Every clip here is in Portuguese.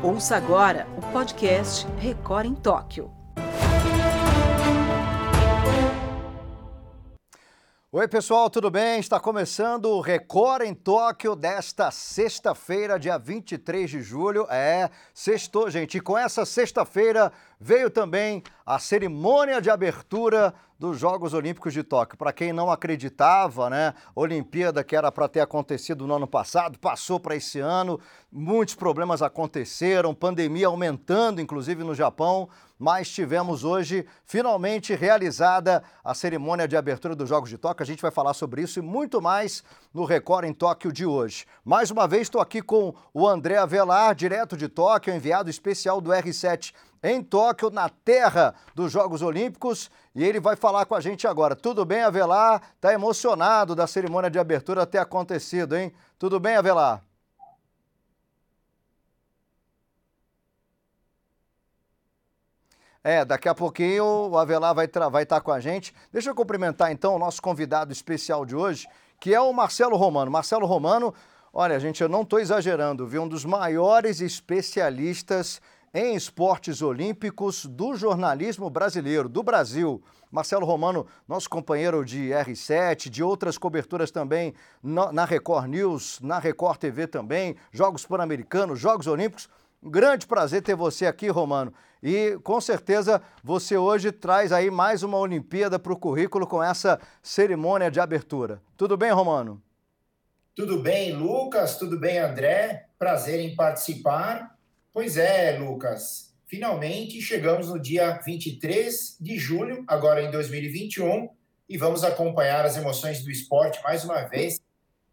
Ouça agora o podcast Record em Tóquio. Oi, pessoal, tudo bem? Está começando o Record em Tóquio desta sexta-feira, dia 23 de julho. É, sextou, gente. E com essa sexta-feira veio também a cerimônia de abertura dos Jogos Olímpicos de Tóquio. Para quem não acreditava, né, Olimpíada que era para ter acontecido no ano passado, passou para esse ano. Muitos problemas aconteceram, pandemia aumentando, inclusive no Japão mas tivemos hoje finalmente realizada a cerimônia de abertura dos Jogos de Tóquio. A gente vai falar sobre isso e muito mais no Record em Tóquio de hoje. Mais uma vez estou aqui com o André Avelar, direto de Tóquio, enviado especial do R7 em Tóquio, na terra dos Jogos Olímpicos, e ele vai falar com a gente agora. Tudo bem, Avelar? Está emocionado da cerimônia de abertura ter acontecido, hein? Tudo bem, Avelar? É, daqui a pouquinho o Avelar vai estar vai tá com a gente. Deixa eu cumprimentar então o nosso convidado especial de hoje, que é o Marcelo Romano. Marcelo Romano, olha, gente, eu não estou exagerando, viu? Um dos maiores especialistas em esportes olímpicos do jornalismo brasileiro, do Brasil. Marcelo Romano, nosso companheiro de R7, de outras coberturas também na Record News, na Record TV também, Jogos Pan-Americanos, Jogos Olímpicos. Um grande prazer ter você aqui, Romano. E com certeza você hoje traz aí mais uma Olimpíada para o currículo com essa cerimônia de abertura. Tudo bem, Romano? Tudo bem, Lucas? Tudo bem, André? Prazer em participar. Pois é, Lucas. Finalmente chegamos no dia 23 de julho, agora em 2021, e vamos acompanhar as emoções do esporte mais uma vez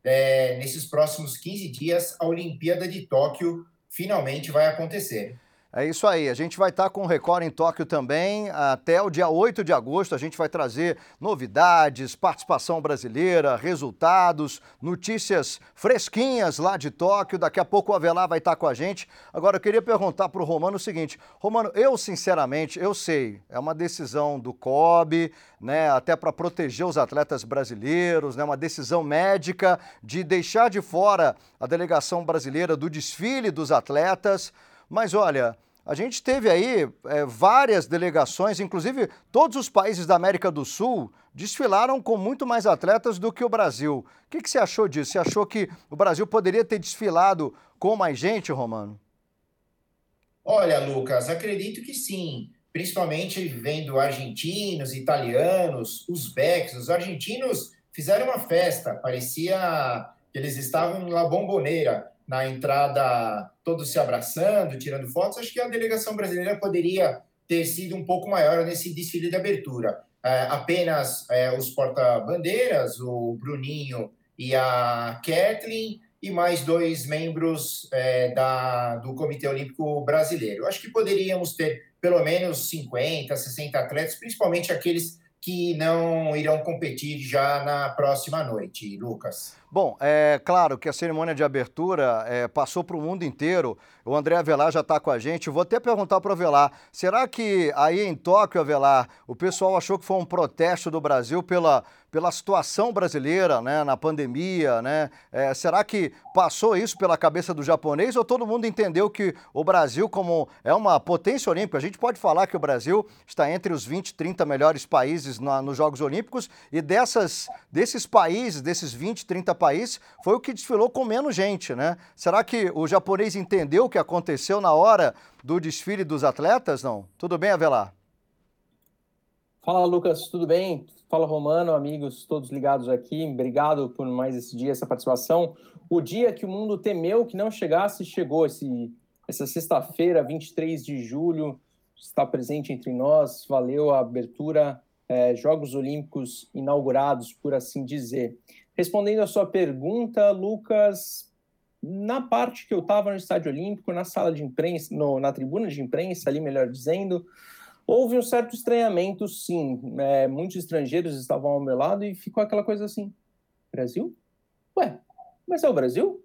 é, nesses próximos 15 dias. A Olimpíada de Tóquio finalmente vai acontecer. É isso aí, a gente vai estar com o Record em Tóquio também até o dia 8 de agosto. A gente vai trazer novidades, participação brasileira, resultados, notícias fresquinhas lá de Tóquio. Daqui a pouco o Avelar vai estar com a gente. Agora eu queria perguntar para o Romano o seguinte: Romano, eu sinceramente, eu sei, é uma decisão do COB, né, até para proteger os atletas brasileiros, né, uma decisão médica de deixar de fora a delegação brasileira do desfile dos atletas. Mas olha, a gente teve aí é, várias delegações, inclusive todos os países da América do Sul desfilaram com muito mais atletas do que o Brasil. O que, que você achou disso? Você achou que o Brasil poderia ter desfilado com mais gente, Romano? Olha, Lucas, acredito que sim. Principalmente vendo argentinos, italianos, uzbeques. Os argentinos fizeram uma festa, parecia que eles estavam em La Bombonera na entrada, todos se abraçando, tirando fotos, acho que a delegação brasileira poderia ter sido um pouco maior nesse desfile de abertura. É, apenas é, os porta-bandeiras, o Bruninho e a Kathleen, e mais dois membros é, da, do Comitê Olímpico Brasileiro. Acho que poderíamos ter pelo menos 50, 60 atletas, principalmente aqueles que não irão competir já na próxima noite, Lucas. Bom, é claro que a cerimônia de abertura é, passou para o mundo inteiro. O André Avelar já está com a gente. Vou até perguntar para o Avelar: será que aí em Tóquio, Avelar, o pessoal achou que foi um protesto do Brasil pela, pela situação brasileira né, na pandemia? Né? É, será que passou isso pela cabeça do japonês ou todo mundo entendeu que o Brasil, como é uma potência olímpica, a gente pode falar que o Brasil está entre os 20, 30 melhores países na, nos Jogos Olímpicos e dessas, desses países, desses 20, 30 países, país foi o que desfilou com menos gente, né? Será que o japonês entendeu o que aconteceu na hora do desfile dos atletas, não? Tudo bem, Avelar? Fala, Lucas, tudo bem? Fala, Romano, amigos, todos ligados aqui. Obrigado por mais esse dia, essa participação. O dia que o mundo temeu que não chegasse, chegou. Esse, essa sexta-feira, 23 de julho, está presente entre nós. Valeu a abertura, é, Jogos Olímpicos inaugurados, por assim dizer. Respondendo a sua pergunta, Lucas, na parte que eu estava no estádio olímpico, na sala de imprensa, no, na tribuna de imprensa, ali melhor dizendo, houve um certo estranhamento, sim. É, muitos estrangeiros estavam ao meu lado e ficou aquela coisa assim: Brasil? Ué, mas é o Brasil?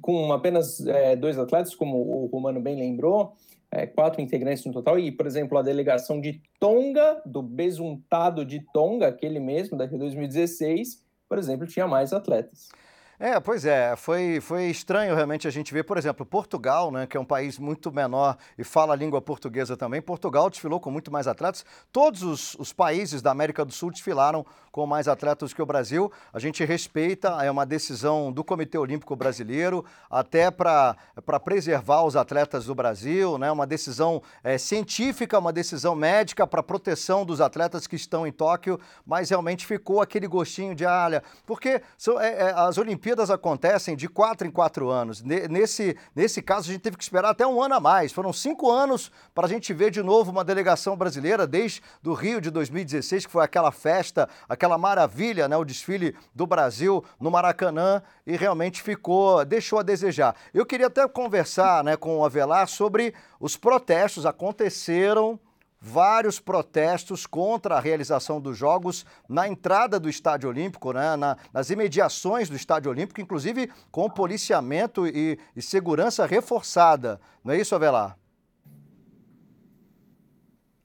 Com apenas é, dois atletas, como o Romano bem lembrou, é, quatro integrantes no total, e, por exemplo, a delegação de Tonga, do besuntado de Tonga, aquele mesmo, daqui de 2016 por exemplo, tinha mais atletas. É, pois é, foi, foi estranho realmente a gente ver, por exemplo, Portugal, né, que é um país muito menor e fala a língua portuguesa também. Portugal desfilou com muito mais atletas. Todos os, os países da América do Sul desfilaram com mais atletas que o Brasil. A gente respeita, é uma decisão do Comitê Olímpico Brasileiro, até para preservar os atletas do Brasil, né, uma decisão é, científica, uma decisão médica para proteção dos atletas que estão em Tóquio, mas realmente ficou aquele gostinho de, olha, porque são, é, é, as Olimpíadas Olimpíadas acontecem de quatro em quatro anos. Nesse, nesse caso, a gente teve que esperar até um ano a mais. Foram cinco anos para a gente ver de novo uma delegação brasileira, desde do Rio de 2016, que foi aquela festa, aquela maravilha, né? O desfile do Brasil no Maracanã, e realmente ficou, deixou a desejar. Eu queria até conversar né, com o Avelar sobre os protestos aconteceram vários protestos contra a realização dos Jogos na entrada do Estádio Olímpico, né, na, nas imediações do Estádio Olímpico, inclusive com policiamento e, e segurança reforçada. Não é isso, Avelar?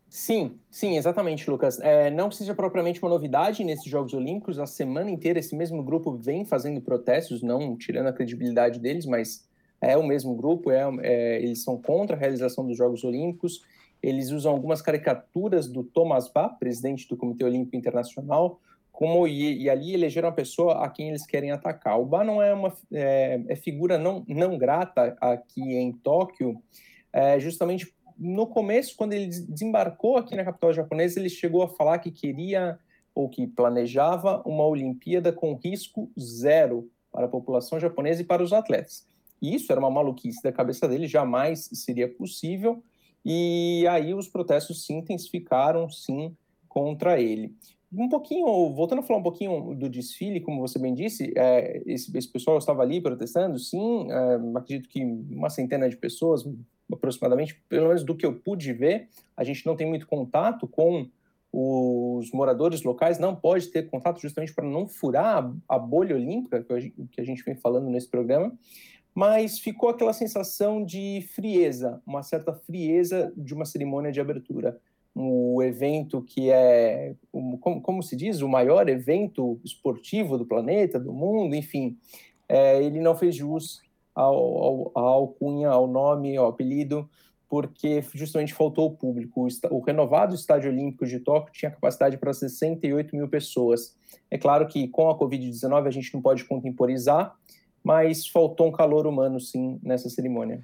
Sim, sim, exatamente, Lucas. É, não que seja propriamente uma novidade nesses Jogos Olímpicos, a semana inteira esse mesmo grupo vem fazendo protestos, não tirando a credibilidade deles, mas é o mesmo grupo, é, é, eles são contra a realização dos Jogos Olímpicos, eles usam algumas caricaturas do Thomas Bach, presidente do Comitê Olímpico Internacional, como e, e, ali elegeram uma pessoa a quem eles querem atacar. O Bach não é uma é, é figura não, não grata aqui em Tóquio, é, justamente no começo, quando ele desembarcou aqui na capital japonesa, ele chegou a falar que queria ou que planejava uma Olimpíada com risco zero para a população japonesa e para os atletas. E isso era uma maluquice da cabeça dele, jamais seria possível. E aí os protestos se intensificaram, sim, contra ele. Um pouquinho, voltando a falar um pouquinho do desfile, como você bem disse, é, esse, esse, pessoal estava ali protestando, sim, é, acredito que uma centena de pessoas, aproximadamente, pelo menos do que eu pude ver, a gente não tem muito contato com os moradores locais, não pode ter contato justamente para não furar a, bolha olímpica, que a gente vem falando nesse programa, mas ficou aquela sensação de frieza, uma certa frieza de uma cerimônia de abertura. O evento que é, como, se diz, o maior evento esportivo do planeta, do mundo, enfim, é, ele não fez jus ao, ao, ao nome, ao apelido, porque justamente faltou o público. O, o renovado Estádio Olímpico de Tóquio tinha capacidade para 68 mil pessoas. É claro que com a Covid-19 a gente não pode contemporizar, mas faltou um calor humano, sim, nessa cerimônia.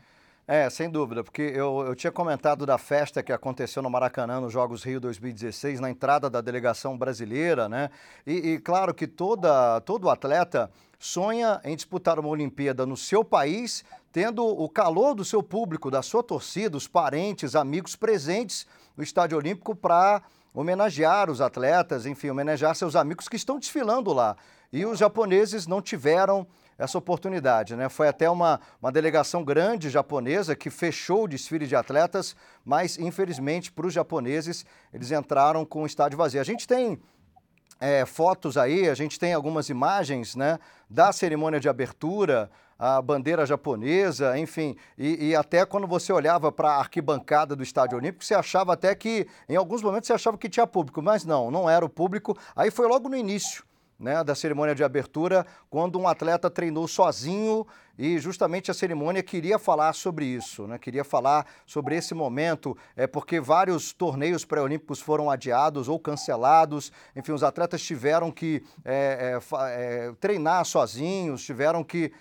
É, sem dúvida, porque eu, eu tinha comentado da festa que aconteceu no Maracanã nos Jogos Rio 2016, na entrada da delegação brasileira, né? E, e claro que toda, todo atleta sonha em disputar uma Olimpíada no seu país, tendo o calor do seu público, da sua torcida, os parentes, amigos presentes no Estádio Olímpico para homenagear os atletas, enfim, homenagear seus amigos que estão desfilando lá. E os japoneses não tiveram essa oportunidade. Né? Foi até uma, uma delegação grande japonesa que fechou o desfile de atletas, mas infelizmente para os japoneses eles entraram com o estádio vazio. A gente tem é, fotos aí, a gente tem algumas imagens né, da cerimônia de abertura, a bandeira japonesa, enfim, e, e até quando você olhava para a arquibancada do Estádio Olímpico, você achava até que, em alguns momentos, você achava que tinha público, mas não, não era o público. Aí foi logo no início né, da cerimônia de abertura, quando um atleta treinou sozinho e justamente a cerimônia queria falar sobre isso, né, queria falar sobre esse momento, é porque vários torneios pré-olímpicos foram adiados ou cancelados, enfim, os atletas tiveram que é, é, é, treinar sozinhos, tiveram que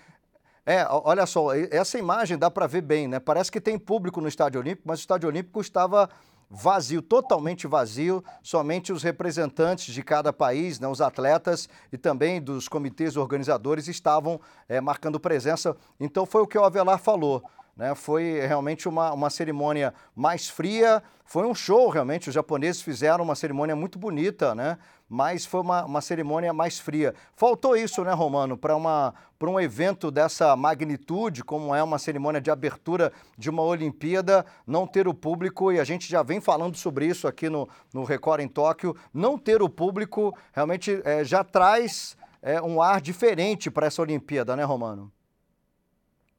é, olha só, essa imagem dá para ver bem, né? Parece que tem público no Estádio Olímpico, mas o Estádio Olímpico estava vazio, totalmente vazio, somente os representantes de cada país, né, os atletas e também dos comitês organizadores estavam é, marcando presença. Então foi o que o Avelar falou. Né? Foi realmente uma, uma cerimônia mais fria, foi um show realmente. Os japoneses fizeram uma cerimônia muito bonita, né? mas foi uma, uma cerimônia mais fria. Faltou isso, né, Romano, para um evento dessa magnitude, como é uma cerimônia de abertura de uma Olimpíada, não ter o público, e a gente já vem falando sobre isso aqui no, no Record em Tóquio, não ter o público realmente é, já traz é, um ar diferente para essa Olimpíada, né, Romano?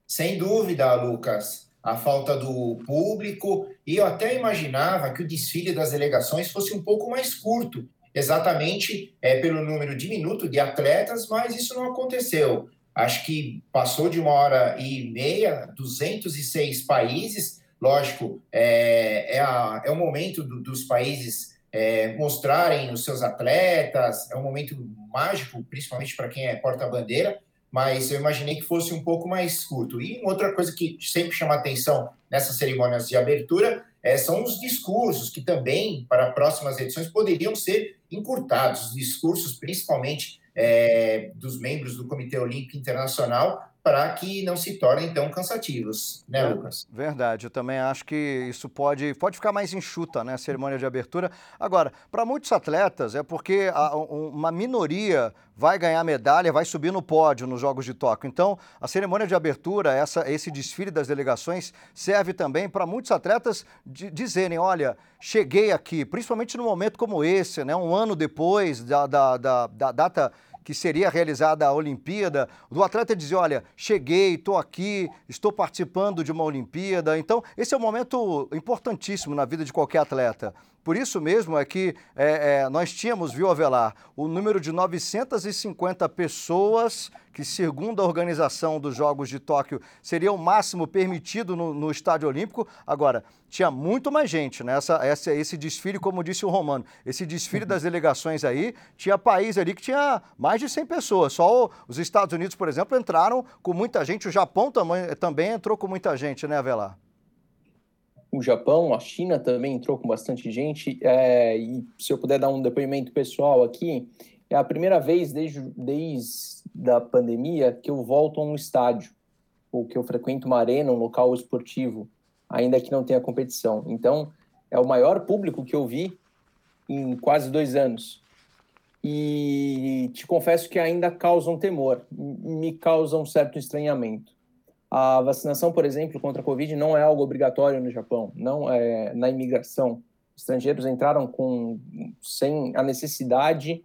Sem dúvida, Lucas. A falta do público, e eu até imaginava que o desfile das delegações fosse um pouco mais curto, exatamente é, pelo número diminuto de atletas, mas isso não aconteceu. acho que passou de uma hora e meia, 206 países. Lógico, é, é, a, é o momento do, dos países é, mostrarem os seus atletas, é um momento mágico, principalmente para quem é porta-bandeira, mas eu imaginei que fosse um pouco mais curto. E outra coisa que sempre chama atenção nessas cerimônias de abertura é, são os discursos, que também, para próximas edições, poderiam ser encurtados, os discursos, principalmente é, dos membros do Comitê Olímpico Internacional, para que não se tornem tão cansativos, né, é, Lucas? Verdade, eu também acho que isso pode, pode ficar mais enxuta, né, a cerimônia de abertura. Agora, para muitos atletas, é porque a, uma minoria vai ganhar medalha, vai subir no pódio nos Jogos de Tóquio. Então, a cerimônia de abertura, essa, esse desfile das delegações, serve também para muitos atletas de, dizerem: olha, cheguei aqui, principalmente num momento como esse, né, um ano depois da, da, da, da data que seria realizada a Olimpíada, do atleta dizer, olha, cheguei, estou aqui, estou participando de uma Olimpíada. Então, esse é um momento importantíssimo na vida de qualquer atleta. Por isso mesmo é que é, é, nós tínhamos, viu, Avelar, o número de 950 pessoas que, segundo a organização dos Jogos de Tóquio, seria o máximo permitido no, no Estádio Olímpico. Agora, tinha muito mais gente, né? Essa, essa, esse desfile, como disse o Romano, esse desfile das delegações aí, tinha país ali que tinha mais de 100 pessoas. Só o, os Estados Unidos, por exemplo, entraram com muita gente, o Japão também, também entrou com muita gente, né, Avelar? O Japão, a China também entrou com bastante gente. É, e se eu puder dar um depoimento pessoal aqui, é a primeira vez desde, desde a pandemia que eu volto a um estádio, ou que eu frequento uma arena, um local esportivo, ainda que não tenha competição. Então, é o maior público que eu vi em quase dois anos. E te confesso que ainda causa um temor, me causa um certo estranhamento. A vacinação, por exemplo, contra a Covid não é algo obrigatório no Japão, não é na imigração. Estrangeiros entraram com sem a necessidade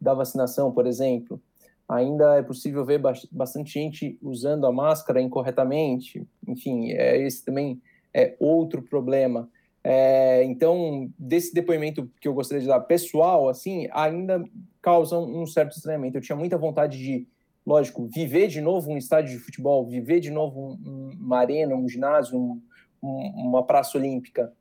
da vacinação, por exemplo. Ainda é possível ver bastante gente usando a máscara incorretamente. Enfim, é, esse também é outro problema. É, então, desse depoimento que eu gostaria de dar pessoal, assim, ainda causa um certo estranhamento. Eu tinha muita vontade de lógico, viver de novo um estádio de futebol, viver de novo um, uma arena, um ginásio, um, um, uma praça olímpica,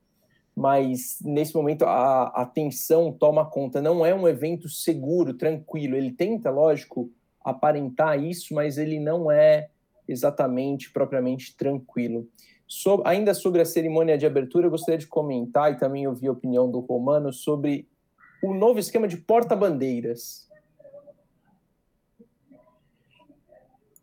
mas nesse momento a, a tensão toma conta. Não é um evento seguro, tranquilo. Ele tenta, lógico, aparentar isso, mas ele não é exatamente, propriamente tranquilo. So, ainda sobre a cerimônia de abertura, eu gostaria de comentar e também ouvir a opinião do Romano sobre o novo esquema de porta-bandeiras.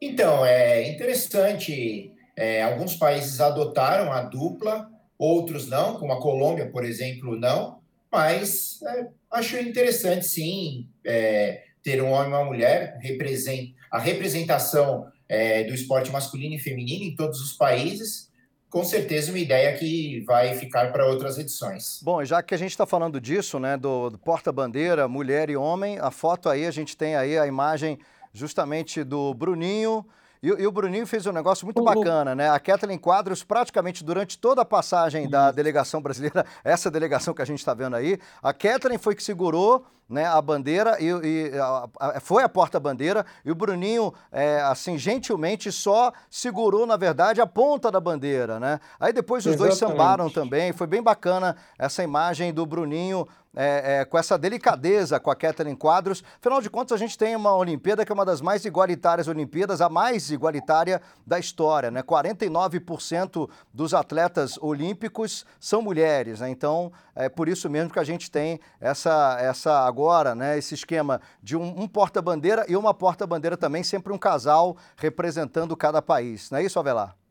Então, é interessante. É, alguns países adotaram a dupla, outros não, como a Colômbia, por exemplo, não. Mas é, acho interessante, sim, é, ter um homem e uma mulher. Represent, a representação é, do esporte masculino e feminino em todos os países com certeza uma ideia que vai ficar para outras edições. Bom, já que a gente está falando disso, né, do, do porta-bandeira, mulher e homem, a foto aí, a gente tem aí a imagem justamente do Bruninho. E, e, o Bruninho fez um negócio muito bacana, né? A Kathleen Quadros, praticamente durante toda a passagem da delegação brasileira, essa delegação que a gente está vendo aí, a Kathleen foi que segurou né, a bandeira e, e a, a, foi a porta-bandeira e o Bruninho, é, assim, gentilmente só segurou, na verdade, a ponta da bandeira, né? Aí depois os Exatamente. dois sambaram também, foi bem bacana essa imagem do Bruninho é, é, com essa delicadeza com a Kathleen Quadros. Afinal de contas, a gente tem uma Olimpíada que é uma das mais igualitárias Olimpíadas, a mais igualitária da história, né? 49% dos atletas olímpicos são mulheres, né? Então, é por isso mesmo que a gente tem essa, essa agora, né, esse esquema de um, um porta-bandeira e uma porta-bandeira também, sempre um casal representando cada país. Não é isso, Avelar?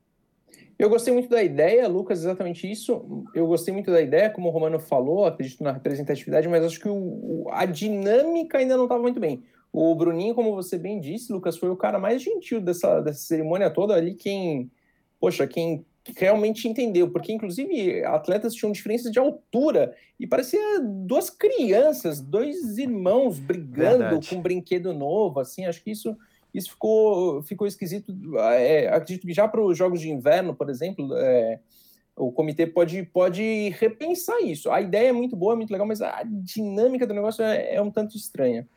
Eu gostei muito da ideia, Lucas, exatamente isso. Eu gostei muito da ideia, como o Romano falou, acredito na representatividade, mas acho que o, a dinâmica ainda não estava muito bem. O Bruninho, como você bem disse, Lucas, foi o cara mais gentil dessa, dessa cerimônia toda ali, quem, poxa, quem realmente entendeu, porque inclusive atletas tinham diferenças de altura e parecia duas crianças, dois irmãos brigando Verdade. com um brinquedo novo, assim, acho que isso isso ficou ficou esquisito. É, acredito que já para os jogos de inverno, por exemplo, é, o comitê pode pode repensar isso. A ideia é muito boa, é muito legal, mas a dinâmica do negócio é, é um tanto estranha.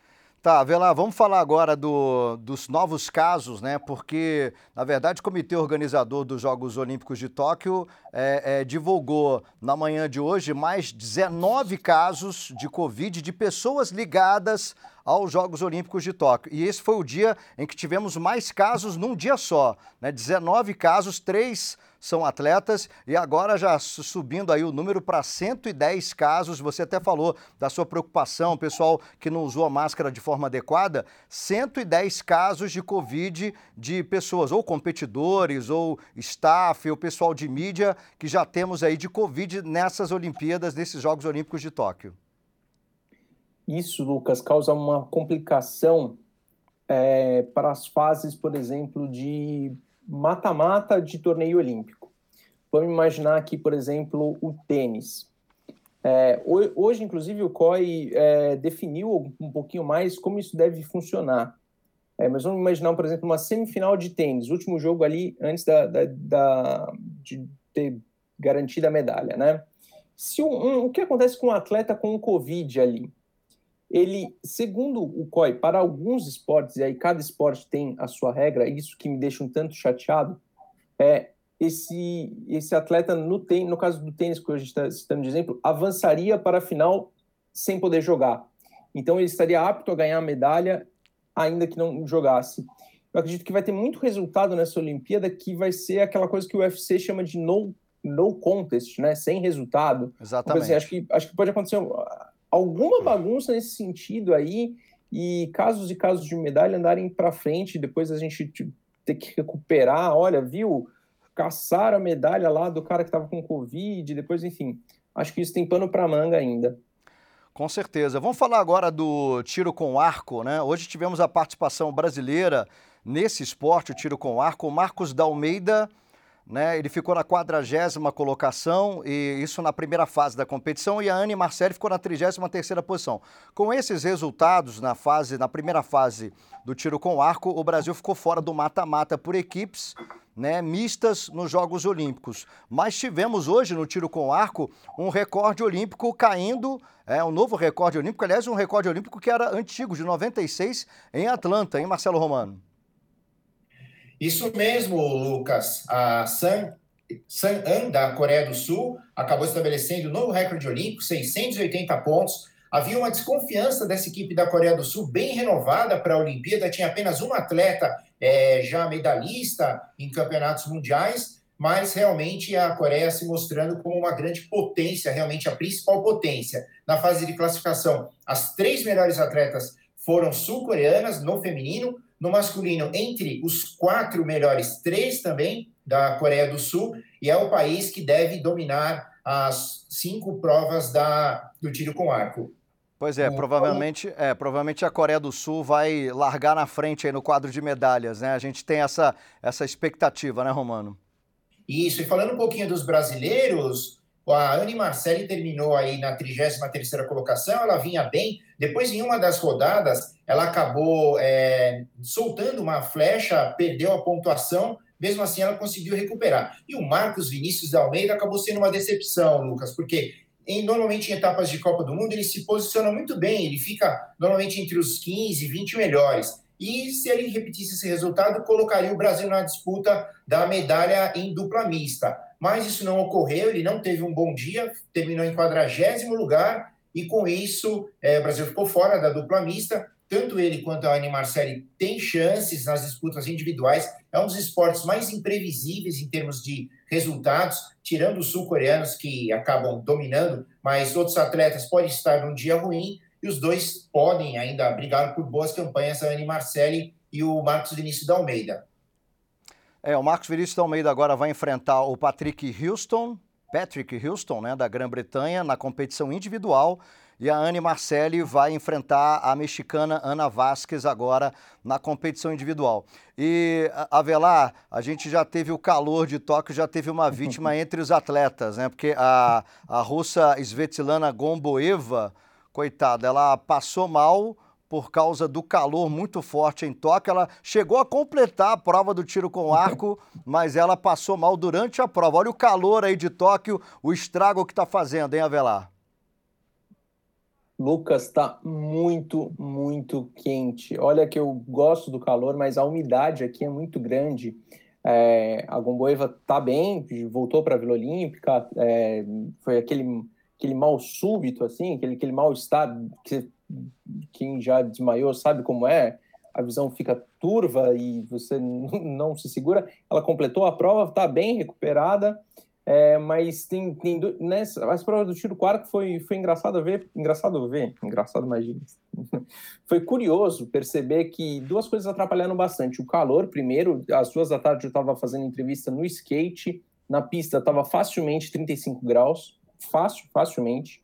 Tá, Vela, vamos falar agora do, dos novos casos, né? Porque, na verdade, o comitê organizador dos Jogos Olímpicos de Tóquio é, é, divulgou na manhã de hoje mais 19 casos de Covid de pessoas ligadas aos Jogos Olímpicos de Tóquio. E esse foi o dia em que tivemos mais casos num dia só, né? 19 casos, três são atletas e agora já subindo aí o número para 110 casos. Você até falou da sua preocupação, pessoal que não usou a máscara de forma adequada. 110 casos de Covid de pessoas, ou competidores, ou staff, ou pessoal de mídia, que já temos aí de Covid nessas Olimpíadas, nesses Jogos Olímpicos de Tóquio. Isso, Lucas, causa uma complicação é, para as fases, por exemplo, de mata-mata de torneio olímpico. Vamos imaginar aqui, por exemplo, o tênis. É, hoje, inclusive, o COI é, definiu um pouquinho mais como isso deve funcionar. É, mas vamos imaginar, por exemplo, uma semifinal de tênis, último jogo ali antes da, da, da de ter garantida a medalha, né? Se um, um, o que acontece com um atleta com o Covid ali? Ele, segundo o COI, para alguns esportes, e aí cada esporte tem a sua regra, isso que me deixa um tanto chateado, é esse, esse atleta, no, ten, no caso do tênis que a gente está citando de exemplo, avançaria para a final sem poder jogar. Então ele estaria apto a ganhar a medalha, ainda que não jogasse. Eu acredito que vai ter muito resultado nessa Olimpíada que vai ser aquela coisa que o UFC chama de no, no contest, né? Sem resultado. Assim. Exatamente. Assim, acho, que, acho que pode acontecer alguma bagunça nesse sentido aí e casos e casos de medalha andarem para frente, depois a gente tipo, ter que recuperar, olha, viu, caçar a medalha lá do cara que estava com Covid, depois, enfim, acho que isso tem pano para manga ainda. Com certeza. Vamos falar agora do tiro com arco, né? Hoje tivemos a participação brasileira nesse esporte, o tiro com arco. O Marcos da Almeida né? Ele ficou na quadragésima colocação, e isso na primeira fase da competição, e a Anne Marcelli ficou na 33 terceira posição. Com esses resultados na fase, na primeira fase do tiro com arco, o Brasil ficou fora do mata-mata por equipes, né, mistas nos Jogos Olímpicos. Mas tivemos hoje no tiro com arco um recorde olímpico caindo, é um novo recorde olímpico, aliás, um recorde olímpico que era antigo, de 96, em Atlanta, hein, Marcelo Romano? Isso mesmo, Lucas. A San, San An, da Coreia do Sul, acabou estabelecendo um novo recorde olímpico, 680 pontos. Havia uma desconfiança dessa equipe da Coreia do Sul, bem renovada para a Olimpíada, tinha apenas um atleta é, já medalhista em campeonatos mundiais, mas realmente a Coreia se mostrando como uma grande potência, realmente a principal potência. Na fase de classificação, as três melhores atletas foram sul-coreanas no feminino, no masculino, entre os quatro melhores, três também da Coreia do Sul, e é o país que deve dominar as cinco provas da, do tiro com arco. Pois é, provavelmente, é, provavelmente a Coreia do Sul vai largar na frente aí no quadro de medalhas, né? A gente tem essa, essa expectativa, né, Romano? Isso, e falando um pouquinho dos brasileiros, a Anne Marcelli terminou aí na 33ª colocação, ela vinha bem. Depois, em uma das rodadas, ela acabou é, soltando uma flecha, perdeu a pontuação, mesmo assim ela conseguiu recuperar. E o Marcos Vinícius da Almeida acabou sendo uma decepção, Lucas, porque em, normalmente em etapas de Copa do Mundo ele se posiciona muito bem, ele fica normalmente entre os 15, 20 melhores. E se ele repetisse esse resultado, colocaria o Brasil na disputa da medalha em dupla mista mas isso não ocorreu, ele não teve um bom dia, terminou em quadragésimo lugar, e com isso é, o Brasil ficou fora da dupla mista. Tanto ele quanto a Anne Marcelli têm chances nas disputas individuais. É um dos esportes mais imprevisíveis em termos de resultados, tirando os sul-coreanos que acabam dominando, mas outros atletas podem estar num dia ruim e os dois podem ainda brigar por boas campanhas, a Anne Marcelli e o Marcos Vinícius da Almeida. É, o Marcos Vinícius Almeida agora vai enfrentar o Patrick Houston, Patrick Houston, né, da Grã-Bretanha, na competição individual. E a Anne Marcelli vai enfrentar a mexicana Ana Vasquez agora na competição individual. E, Avelar, a gente já teve o calor de Tóquio, já teve uma vítima entre os atletas, né? Porque a, a russa Svetlana Gomboeva, coitada, ela passou mal por causa do calor muito forte em Tóquio. Ela chegou a completar a prova do tiro com arco, mas ela passou mal durante a prova. Olha o calor aí de Tóquio, o estrago que está fazendo, hein, Avelar? Lucas, está muito, muito quente. Olha que eu gosto do calor, mas a umidade aqui é muito grande. É, a Gomboeva está bem, voltou para a Vila Olímpica, é, foi aquele, aquele mal súbito, assim, aquele, aquele mal-estar que quem já desmaiou sabe como é, a visão fica turva e você não se segura. Ela completou a prova, está bem recuperada, é, mas tem, tem nessa as provas do tiro quarto foi foi engraçado ver, engraçado ver, engraçado imagina. foi curioso perceber que duas coisas atrapalharam bastante. O calor, primeiro, às duas da tarde eu estava fazendo entrevista no skate, na pista estava facilmente 35 graus, fácil, facilmente.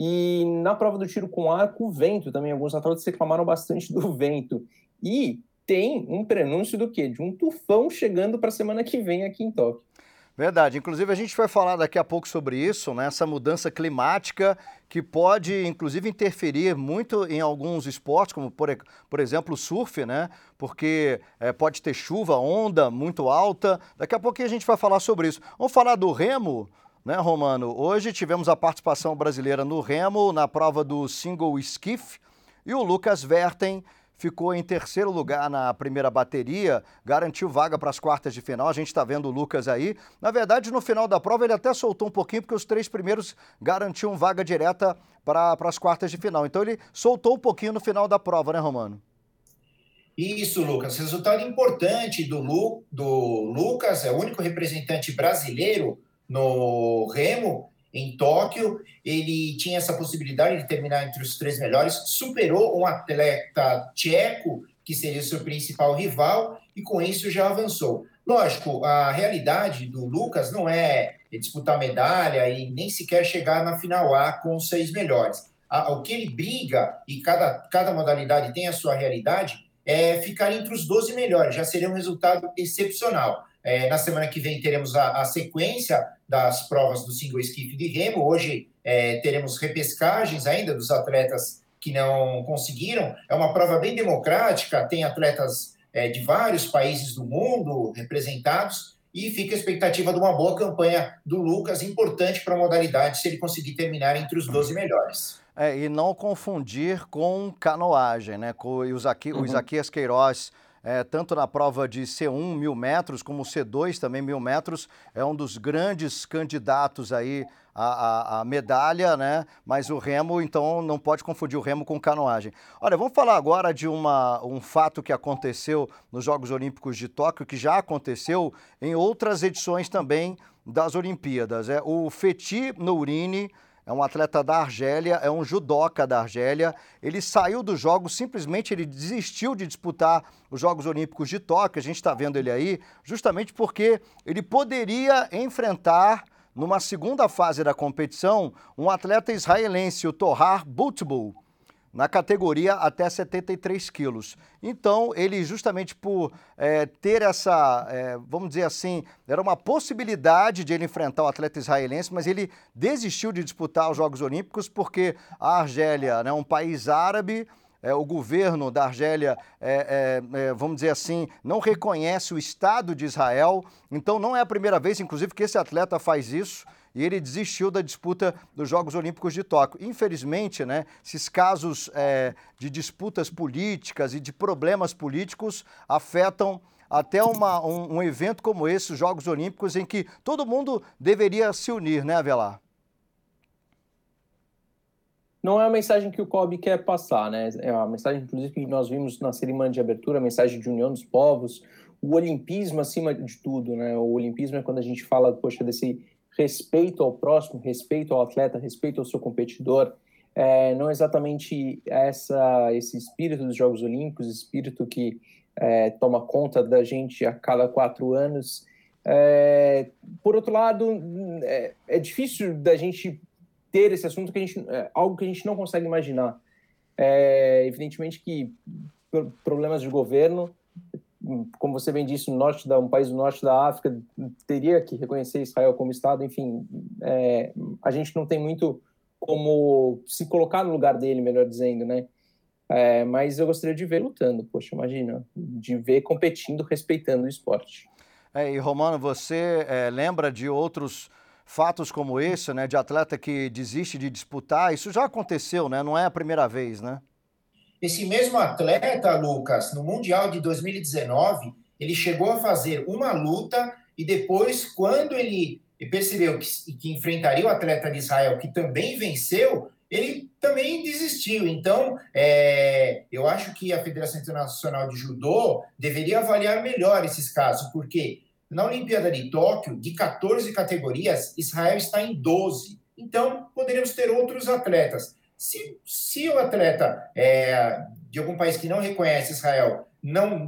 E na prova do tiro com arco, o vento também, alguns atletas reclamaram bastante do vento. E tem um prenúncio do quê? De um tufão chegando para a semana que vem aqui em Tóquio. Verdade. Inclusive, a gente vai falar daqui a pouco sobre isso, né? essa mudança climática que pode, inclusive, interferir muito em alguns esportes, como, por, por exemplo, o surf, né? Porque é, pode ter chuva, onda muito alta. Daqui a pouquinho a gente vai falar sobre isso. Vamos falar do remo, né, Romano? Hoje tivemos a participação brasileira no remo, na prova do single skiff, e o Lucas Verten ficou em terceiro lugar na primeira bateria, garantiu vaga para as quartas de final. A gente está vendo o Lucas aí. Na verdade, no final da prova, ele até soltou um pouquinho, porque os três primeiros garantiam vaga direta para as quartas de final. Então, ele soltou um pouquinho no final da prova, né, Romano? Isso, Lucas. Resultado importante do, Lu, do Lucas, é o único representante brasileiro no remo em Tóquio, ele tinha essa possibilidade de terminar entre os três melhores, superou um atleta tcheco, que seria seu principal rival, e com isso já avançou. Lógico, a realidade do Lucas não é disputar medalha e nem sequer chegar na final A com os seis melhores. O que ele briga, e cada, cada modalidade tem a sua realidade, é ficar entre os 12 melhores, já seria um resultado excepcional. É, na semana que vem teremos a, a, sequência das provas do single skiff de remo. Hoje é, teremos repescagens ainda dos atletas que não conseguiram. É uma prova bem democrática, tem atletas é, de vários países do mundo representados e fica a expectativa de uma boa campanha do Lucas, importante para a modalidade, se ele conseguir terminar entre os 12 melhores. É, e não confundir com canoagem, né? Com o, uhum. Isaquias Queiroz é, tanto na prova de C1 mil metros, como C2 também mil metros, é um dos grandes candidatos aí à, à, à, medalha, né? Mas o remo, então, não pode confundir o remo com canoagem. Olha, vamos falar agora de uma, um fato que aconteceu nos Jogos Olímpicos de Tóquio, que já aconteceu em outras edições também das Olimpíadas. É o Feti Nourini é um atleta da Argélia, é um judoca da Argélia. Ele saiu dos Jogos, simplesmente ele desistiu de disputar os Jogos Olímpicos de Tóquio, a gente está vendo ele aí, justamente porque ele poderia enfrentar, numa segunda fase da competição, um atleta israelense, o Tohar Butbul na categoria até 73 quilos. Então, ele justamente por é, ter essa, é, vamos dizer assim, era uma possibilidade de ele enfrentar o atleta israelense, mas ele desistiu de disputar os Jogos Olímpicos porque a Argélia, né, um país árabe, é, o governo da Argélia, é, é, é, vamos dizer assim, não reconhece o Estado de Israel. Então, não é a primeira vez, inclusive, que esse atleta faz isso e ele desistiu da disputa dos Jogos Olímpicos de Tóquio. Infelizmente, né, esses casos é, de disputas políticas e de problemas políticos afetam até uma, um, um, evento como esse, os Jogos Olímpicos, em que todo mundo deveria se unir, né, Avelar? Não é a mensagem que o COB quer passar, né? É a mensagem, inclusive, que nós vimos na cerimônia de abertura, a mensagem de união dos povos, o olimpismo acima de tudo, né? O olimpismo é quando a gente fala, poxa, desse respeito ao próximo, respeito ao atleta, respeito ao seu competidor. É, não exatamente essa, esse espírito dos Jogos Olímpicos, espírito que é, toma conta da gente a cada quatro anos. É, por outro lado, é, é, difícil da gente ter esse assunto que a gente, é, algo que a gente não consegue imaginar. É, evidentemente que problemas de governo como você bem disse, no norte da, um país do norte da África teria que reconhecer Israel como Estado. Enfim, é, a gente não tem muito como se colocar no lugar dele, melhor dizendo, né? É, mas eu gostaria de ver lutando, poxa, imagina, de ver competindo, respeitando o esporte. É, e Romano, você é, lembra de outros fatos como esse, né, de atleta que desiste de disputar, isso já aconteceu, né? Não é a primeira vez, né? Esse mesmo atleta, Lucas, no Mundial de 2019, ele chegou a fazer uma luta e depois, quando ele percebeu que, que enfrentaria o atleta de Israel, que também venceu, ele também desistiu. Então, é, eu acho que a Federação Internacional de Judô deveria avaliar melhor esses casos, porque na Olimpíada de Tóquio, de 14 categorias, Israel está em 12. Então, poderíamos ter outros atletas. Se, se o atleta é, de algum país que não reconhece Israel não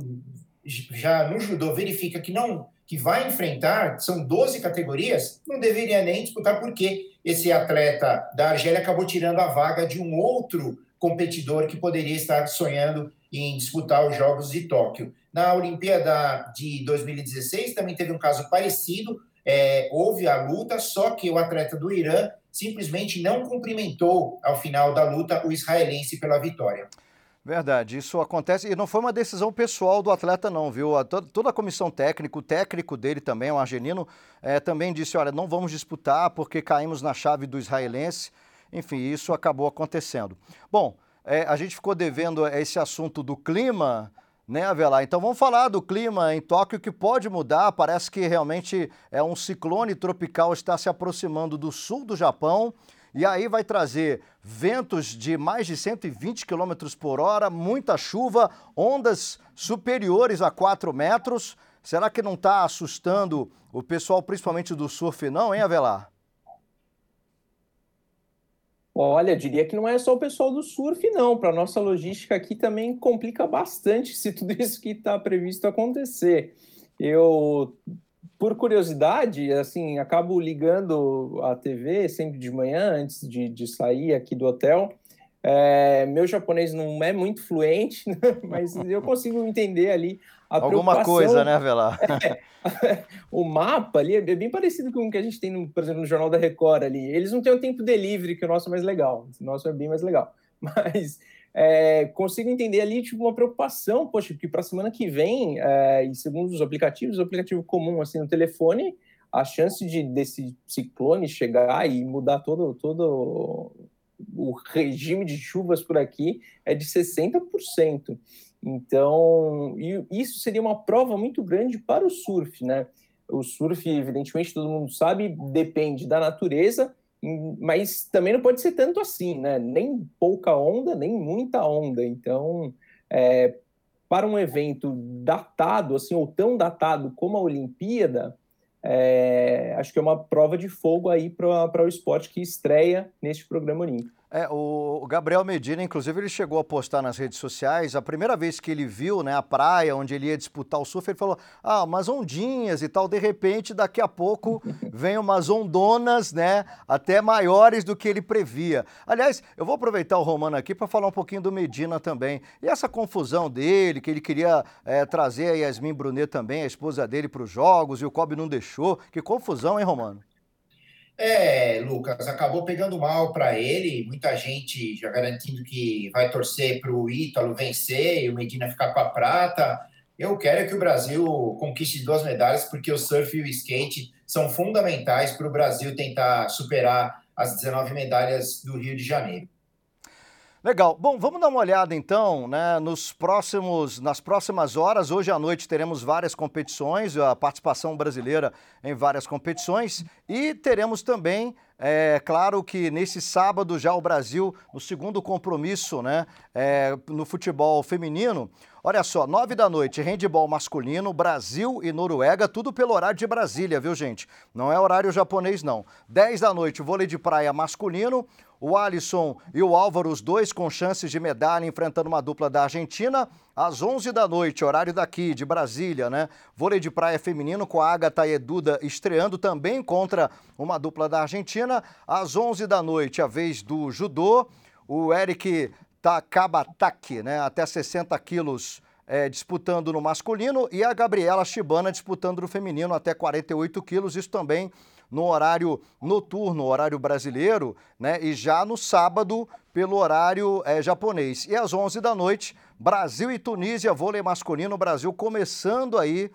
já no judô verifica que não que vai enfrentar, são 12 categorias, não deveria nem disputar, porque esse atleta da Argélia acabou tirando a vaga de um outro competidor que poderia estar sonhando em disputar os Jogos de Tóquio. Na Olimpíada de 2016 também teve um caso parecido, é, houve a luta, só que o atleta do Irã simplesmente não cumprimentou ao final da luta o israelense pela vitória. Verdade, isso acontece e não foi uma decisão pessoal do atleta não, viu? A, toda a comissão técnica, o técnico dele também, o argelino, é, também disse, olha, não vamos disputar porque caímos na chave do israelense. Enfim, isso acabou acontecendo. Bom, é, a gente ficou devendo esse assunto do clima, né, Avelar? Então vamos falar do clima em Tóquio que pode mudar. Parece que realmente é um ciclone tropical está se aproximando do sul do Japão e aí vai trazer ventos de mais de 120 km por hora, muita chuva, ondas superiores a 4 metros. Será que não está assustando o pessoal, principalmente do surf, não, hein, Avelar? Olha, diria que não é só o pessoal do surf, não. Para nossa logística aqui também complica bastante se tudo isso que está previsto acontecer. Eu por curiosidade, assim, acabo ligando a TV sempre de manhã, antes de, de sair aqui do hotel. É, meu japonês não é muito fluente, né? mas eu consigo entender ali a Alguma coisa, né, Velar? É, o mapa ali é bem parecido com o que a gente tem, no, por exemplo, no Jornal da Record ali. Eles não têm o tempo delivery, que o nosso é mais legal. O nosso é bem mais legal. Mas é, consigo entender ali tipo, uma preocupação, poxa, porque para a semana que vem, é, e segundo os aplicativos, o aplicativo comum assim no telefone, a chance de desse ciclone chegar e mudar todo, todo o regime de chuvas por aqui é de 60%. Então, isso seria uma prova muito grande para o surf, né? O surf, evidentemente, todo mundo sabe, depende da natureza, mas também não pode ser tanto assim, né? Nem pouca onda, nem muita onda. Então, é, para um evento datado, assim, ou tão datado como a Olimpíada, é, acho que é uma prova de fogo aí para o esporte que estreia neste programa olímpico. É, o Gabriel Medina, inclusive, ele chegou a postar nas redes sociais, a primeira vez que ele viu né, a praia onde ele ia disputar o surf, ele falou, ah, umas ondinhas e tal, de repente, daqui a pouco, vem umas ondonas, né, até maiores do que ele previa. Aliás, eu vou aproveitar o Romano aqui para falar um pouquinho do Medina também, e essa confusão dele, que ele queria é, trazer a Yasmin Brunet também, a esposa dele, para os jogos, e o Kobe não deixou, que confusão, hein, Romano? É, Lucas, acabou pegando mal para ele. Muita gente já garantindo que vai torcer para o Ítalo vencer e o Medina ficar com a prata. Eu quero que o Brasil conquiste duas medalhas, porque o surf e o skate são fundamentais para o Brasil tentar superar as 19 medalhas do Rio de Janeiro. Legal. Bom, vamos dar uma olhada então, né, nos próximos, nas próximas horas. Hoje à noite teremos várias competições, a participação brasileira em várias competições e teremos também, é claro que nesse sábado já o Brasil no segundo compromisso, né, é, no futebol feminino. Olha só, nove da noite, handball masculino, Brasil e Noruega, tudo pelo horário de Brasília, viu gente? Não é horário japonês não. Dez da noite, vôlei de praia masculino o Alisson e o Álvaro, os dois com chances de medalha, enfrentando uma dupla da Argentina. Às 11 da noite, horário daqui, de Brasília, né? Vôlei de praia feminino com a Agatha e Duda estreando também contra uma dupla da Argentina. Às 11 da noite, a vez do judô. O Eric Takabataki, né? Até 60 quilos. É, disputando no masculino e a Gabriela Shibana disputando no feminino até 48 quilos, isso também no horário noturno, horário brasileiro, né? E já no sábado pelo horário é, japonês. E às 11 da noite, Brasil e Tunísia, vôlei masculino, Brasil começando aí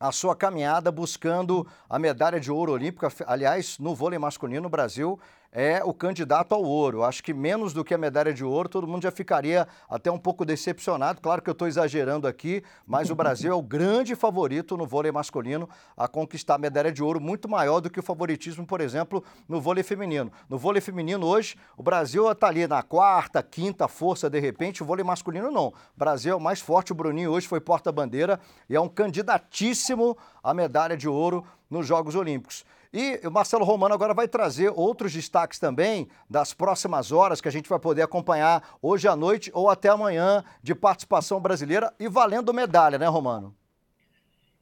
a sua caminhada buscando a medalha de ouro olímpica. Aliás, no vôlei masculino, o Brasil é o candidato ao ouro. Acho que menos do que a medalha de ouro, todo mundo já ficaria até um pouco decepcionado. Claro que eu estou exagerando aqui, mas o Brasil é o grande favorito no vôlei masculino a conquistar a medalha de ouro, muito maior do que o favoritismo, por exemplo, no vôlei feminino. No vôlei feminino, hoje, o Brasil está ali na quarta, quinta força, de repente, o vôlei masculino não. O Brasil é o mais forte, o Bruninho hoje foi porta-bandeira e é um candidatíssimo à medalha de ouro nos Jogos Olímpicos. E o Marcelo Romano agora vai trazer outros destaques também das próximas horas que a gente vai poder acompanhar hoje à noite ou até amanhã de participação brasileira e valendo medalha, né, Romano?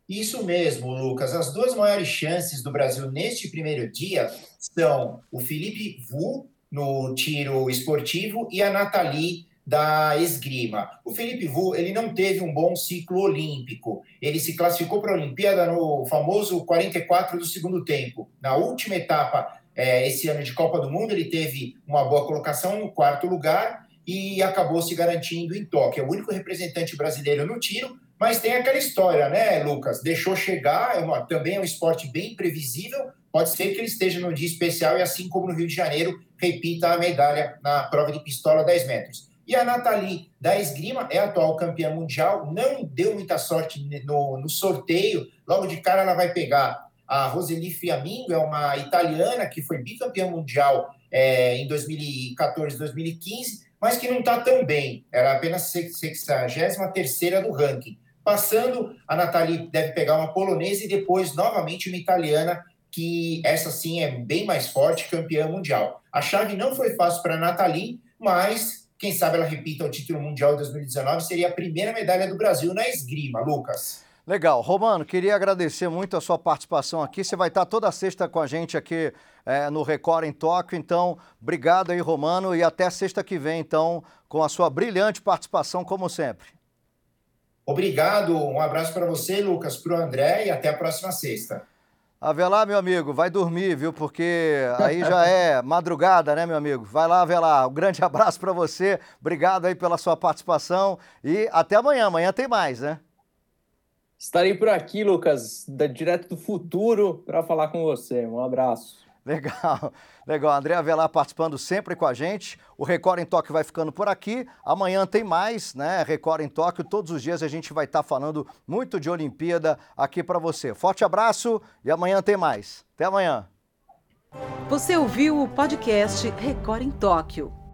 Isso mesmo, Lucas. As duas maiores chances do Brasil neste primeiro dia são o Felipe Vu no tiro esportivo e a Nathalie da esgrima. O Felipe Vu, ele não teve um bom ciclo olímpico. Ele se classificou para a Olimpíada no famoso 44 do segundo tempo. Na última etapa, é, esse ano de Copa do Mundo, ele teve uma boa colocação no quarto lugar e acabou se garantindo em Tóquio. É o único representante brasileiro no tiro, mas tem aquela história, né, Lucas? Deixou chegar, é uma, também é um esporte bem previsível. Pode ser que ele esteja num dia especial e, assim como no Rio de Janeiro, repita a medalha na prova de pistola 10 metros. E a Nathalie da esgrima é atual campeã mundial, não deu muita sorte no, no sorteio. Logo de cara ela vai pegar a Roseli Fiamingo, é uma italiana que foi bicampeã mundial é, em 2014, 2015, mas que não está tão bem. Era apenas 63 do ranking. Passando, a Nathalie deve pegar uma polonesa e depois novamente uma italiana, que essa sim é bem mais forte, campeã mundial. A chave não foi fácil para a Nathalie, mas quem sabe ela repita o título mundial de 2019, seria a primeira medalha do Brasil na esgrima, Lucas. Legal. Romano, queria agradecer muito a sua participação aqui. Você vai estar toda sexta com a gente aqui é, no Record em Tóquio. Então, obrigado aí, Romano, e até sexta que vem, então, com a sua brilhante participação, como sempre. Obrigado, um abraço para você, Lucas, para o André, e até a próxima sexta. Avelar, meu amigo, vai dormir, viu? Porque aí já é madrugada, né, meu amigo? Vai lá, Avelar. Um grande abraço para você. Obrigado aí pela sua participação e até amanhã. Amanhã tem mais, né? Estarei por aqui, Lucas, direto do futuro, para falar com você. Um abraço. Legal, legal. André Avelar participando sempre com a gente. O Record em Tóquio vai ficando por aqui. Amanhã tem mais, né? Record em Tóquio. Todos os dias a gente vai estar tá falando muito de Olimpíada aqui para você. Forte abraço e amanhã tem mais. Até amanhã. Você ouviu o podcast Record em Tóquio.